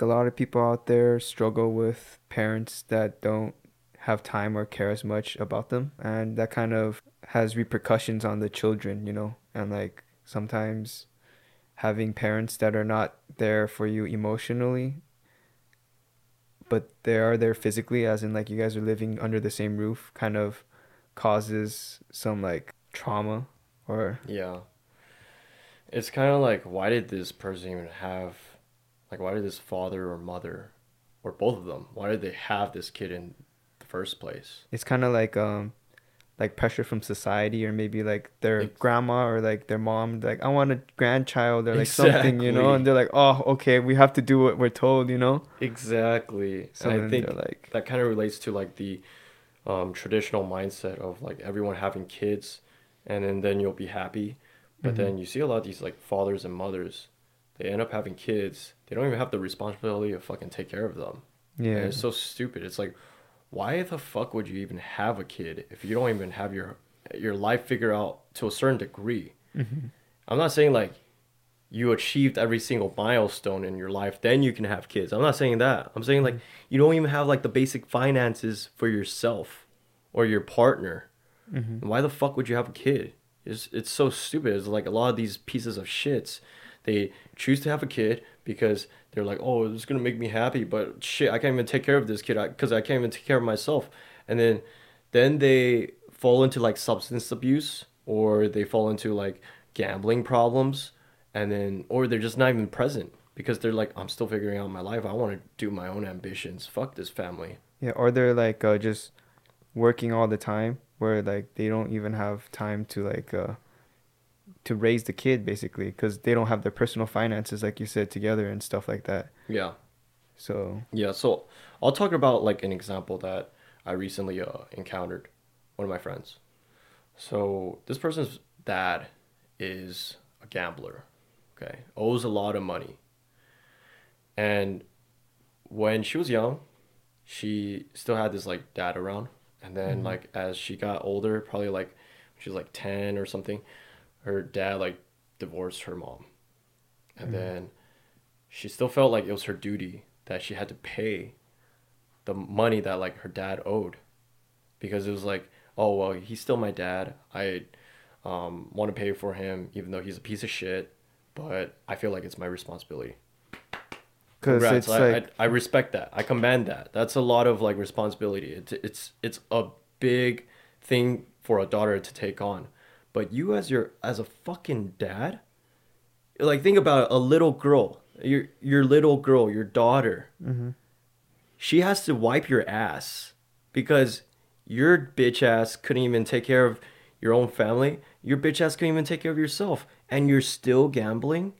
a lot of people out there struggle with parents that don't have time or care as much about them and that kind of has repercussions on the children you know and like sometimes having parents that are not there for you emotionally but they are there physically as in like you guys are living under the same roof kind of causes some like trauma or Yeah. It's kind of like, why did this person even have, like, why did this father or mother, or both of them, why did they have this kid in the first place? it's kind of like um like pressure from society or maybe like their Ex- grandma or like their mom like i want a grandchild or like something you know and they're like oh okay we have to do what we're told you know Exactly. so and I think like that kind of relates to like the um, traditional mindset of like everyone having kids and then, then you'll be happy. But Mhm. then you see a lot of these like fathers and mothers, they end up having kids. They don't even have the responsibility to fucking take care of them. And yeah it's so stupid. It's like, why the fuck would you even have a kid if you don't even have your your life figured out to a certain degree? Mhm. I'm not saying like you achieved every single milestone in your life, then you can have kids. I'm not saying that. I'm saying like you don't even have like the basic finances for yourself or your partner. Mhm. Why the fuck would you have a kid? It's it's so stupid. It's like a lot of these pieces of shits. They choose to have a kid because they're like, oh, it's gonna make me happy, but shit, I can't even take care of this kid because I can't even take care of myself. And then, then they fall into like substance abuse or they fall into like gambling problems, and then or they're just not even present because they're like, I'm still figuring out my life. I want to do my own ambitions. Fuck this family. yeah or they're like uh, just working all the time where like they don't even have time to like uh to raise the kid basically because they don't have their personal finances like you said together and stuff like that Yeah. so Yeah, so I'll talk about like an example that I recently uh, encountered. One of my friends. So this person's dad is a gambler. Okay, owes a lot of money. And when she was young, she still had this like dad around. And then Mhm. like as she got older, probably like she was like ten or something, her dad like divorced her mom. And Mhm. then she still felt like it was her duty that she had to pay the money that like her dad owed. Because it was like oh well he's still my dad. I um, want to pay for him even though he's a piece of shit but i feel like it's my responsibility. Because Congrats. it's I, like I, I respect that. I commend that. That's a lot of like responsibility. It's it's it's a big thing for a daughter to take on but you as your as a fucking dad like think about it, a little girl your your little girl your daughter mhm. she has to wipe your ass because your bitch ass couldn't even take care of your own family. Your bitch ass couldn't even take care of yourself, and you're still gambling.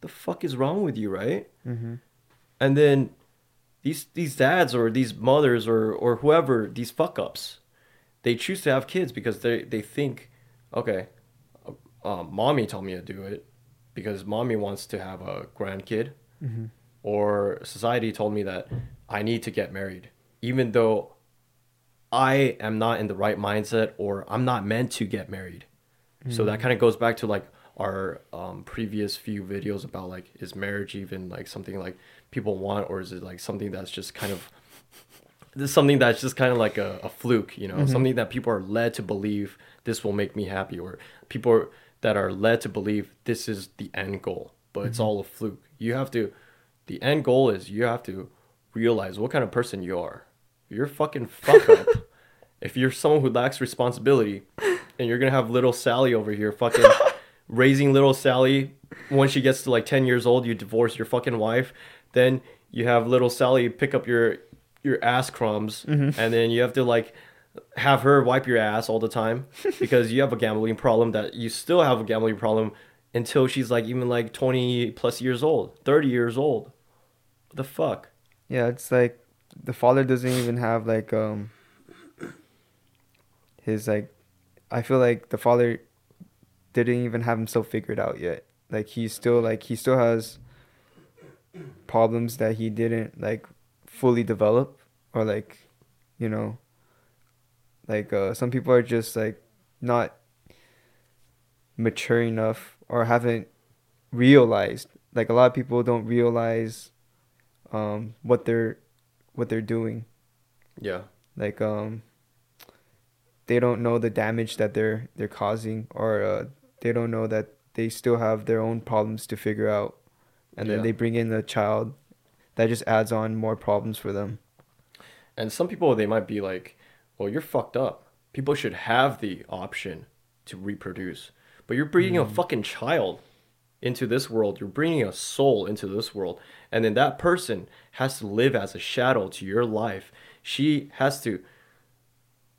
The fuck is wrong with you, right? Mhm. And then these these dads or these mothers or or whoever these fuck ups, they choose to have kids because they they think, okay, uh, mommy told me to do it because mommy wants to have a grandkid Mhm. or society told me that I need to get married, even though I am not in the right mindset or I'm not meant to get married. So that kind of goes back to like our um, previous few videos about like is marriage even like something like people want or is it like something that's just kind of this is something that's just kind of like a, a fluke, you know, Mhm. something that people are led to believe this will make me happy, or people are, that are led to believe this is the end goal, but it's all a fluke. You have to, the end goal is you have to realize what kind of person you are. You're fucking fuck up. if you're someone who lacks responsibility, and you're gonna have little Sally over here fucking raising little Sally. When she gets to like ten years old, you divorce your fucking wife. Then you have little Sally pick up your your ass crumbs, Mhm. and then you have to like have her wipe your ass all the time because you have a gambling problem that you still have a gambling problem until she's like even like 20 plus years old 30 years old what the fuck Yeah, it's like the father doesn't even have like um his like I feel like the father didn't even have himself figured out yet. Like he's still like he still has problems that he didn't like fully develop or like you know like uh some people are just like not mature enough or haven't realized like a lot of people don't realize um what they're what they're doing. Yeah. Like um they don't know the damage that they're they're causing or uh, they don't know that they still have their own problems to figure out. And Yeah. then they bring in a child that just adds on more problems for them. And some people they might be like, "Well, you're fucked up. People should have the option to reproduce, but you're bringing a mm. fucking child into this world. You're bringing a soul into this world, and then that person has to live as a shadow to your life. She has to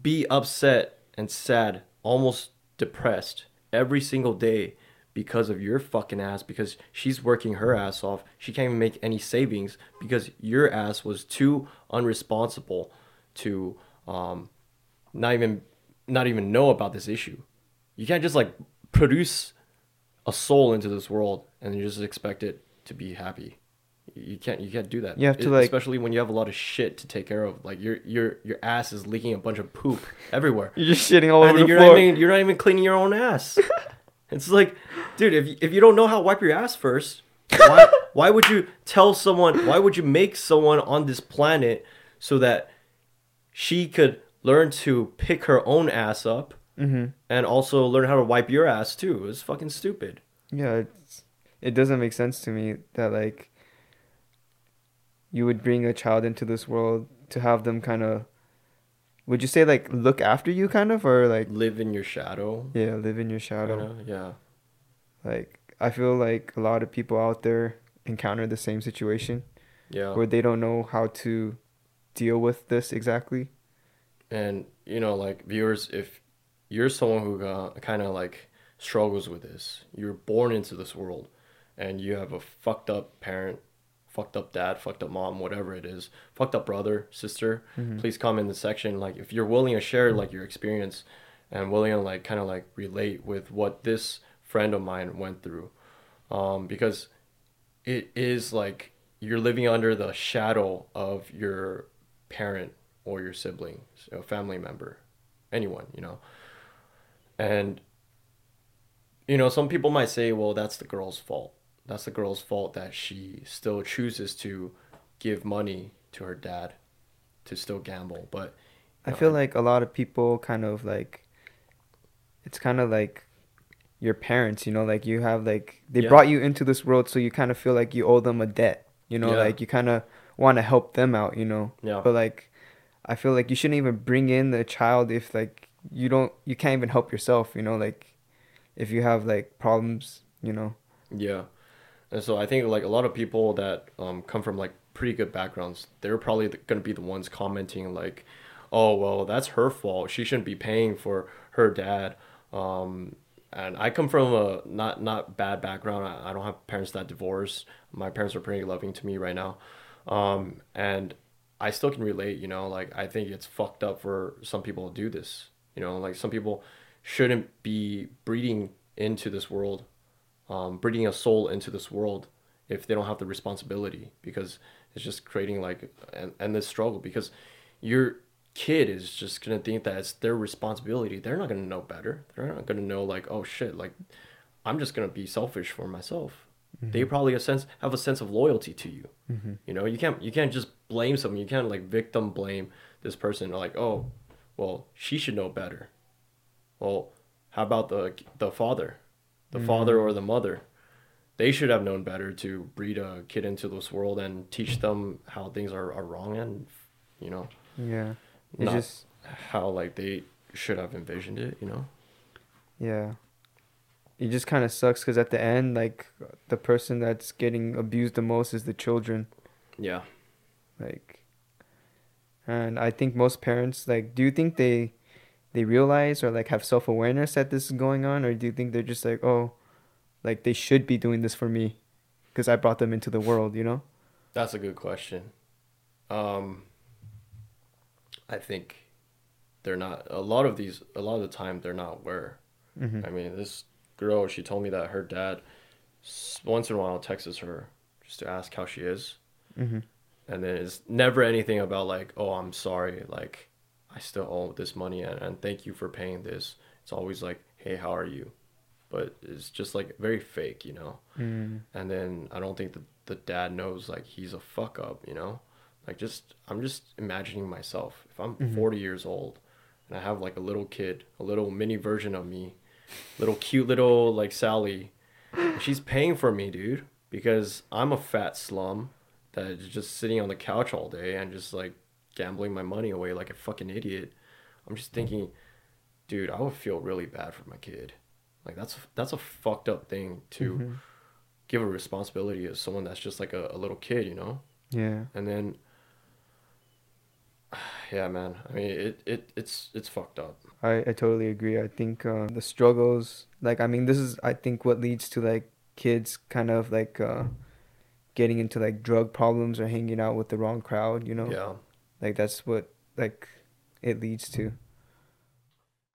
be upset and sad, almost depressed every single day because of your fucking ass because she's working her ass off. She can't even make any savings because your ass was too unresponsible to um not even not even know about this issue. You can't just like produce a soul into this world and you just expect it to be happy. You can't you can't do that. You have to, E- like- especially when you have a lot of shit to take care of. Like your your your ass is leaking a bunch of poop everywhere. You're just shitting all and over the you're floor. not even you're not even cleaning your own ass. it's like, dude, if you, if you don't know how to wipe your ass first, why why would you tell someone? Why would you make someone on this planet so that she could learn to pick her own ass up mm-hmm. and also learn how to wipe your ass too? It's fucking stupid. Yeah, it's, it doesn't make sense to me that like you would bring a child into this world to have them kind of would you say like look after you kind of or like Live in your shadow. yeah, live in your shadow. kinda, Yeah. Like I feel like a lot of people out there encounter the same situation Yeah. where they don't know how to deal with this exactly. And you know, like viewers, if you're someone who uh, kind of like struggles with this, you're born into this world, and you have a fucked up parent, fucked up dad, fucked up mom, whatever it is, fucked up brother, sister. Please comment in the section. Like if you're willing to share like your experience, and willing to like kind of like relate with what this friend of mine went through, um, because it is like you're living under the shadow of your parent or your sibling, a family member, anyone, you know. And you know, some people might say, well, that's the girl's fault. That's the girl's fault that she still chooses to give money to her dad to still gamble. But I No, feel like a lot of people kind of like it's kind of like your parents, you know, like you have like they Yeah. brought you into this world so you kind of feel like you owe them a debt, you know, Yeah. like you kind of want to help them out, you know. Yeah. But like I feel like you shouldn't even bring in the child if like you don't you can't even help yourself, you know, like if you have like problems, you know. Yeah. And so I think like a lot of people that um, come from like pretty good backgrounds, they're probably going to be the ones commenting like, "Oh, well, that's her fault. She shouldn't be paying for her dad." Um, and I come from a not not bad background. I, I don't have parents that divorced. My parents are pretty loving to me right now. Um, and I still can relate, you know, like I think it's fucked up for some people to do this. You know, like some people shouldn't be breeding into this world um, breeding a soul into this world if they don't have the responsibility because it's just creating like an endless struggle because your kid is just gonna think that it's their responsibility they're not gonna know better they're not gonna know like oh shit like i'm just gonna be selfish for myself they mm-hmm. probably a sense have a sense of loyalty to you. Mm-hmm. You know you can't you can't just blame someone. You can't like victim blame this person. Like oh well she should know better. Well how about the the father? The mm-hmm. father or the mother? They should have known better to breed a kid into this world and teach them how things are, are wrong and you know Yeah. It's Not- just how like they should have envisioned it you know? Yeah. It just kind of sucks because at the end, like, the person that's getting abused the most is the children. yeah Like, and I think most parents, like, do you think they, they realize or like have self awareness that this is going on, or do you think they're just like, oh, like they should be doing this for me, because I brought them into the world, you know? that's a good question um i think they're not a lot of these a lot of the time they're not aware Mm-hmm. I mean, this girl, she told me that her dad once in a while texts her just to ask how she is. Mm-hmm. And then it's never anything about like, oh, I'm sorry, like I still owe this money and, and thank you for paying this. It's always like, hey, how are you? But it's just like very fake, you know? Mm. And then I don't think that the dad knows like he's a fuck up, you know? Like just I'm just imagining myself if I'm Mhm. 40 years old and I have like a little kid, a little mini version of me, little cute little like Sally. She's paying for me, dude, because I'm a fat slum that is just sitting on the couch all day and just like gambling my money away like a fucking idiot. I'm just thinking, dude, I would feel really bad for my kid. Like that's that's a fucked up thing to Mhm. give a responsibility to someone that's just like a, a little kid, you know? Yeah. And then yeah, man. I mean, it, it it's it's fucked up. I, I totally agree. I think uh, the struggles, like, I mean, this is, I think, what leads to like kids kind of like uh, getting into like drug problems or hanging out with the wrong crowd, you know? Yeah. Like, that's what like it leads to.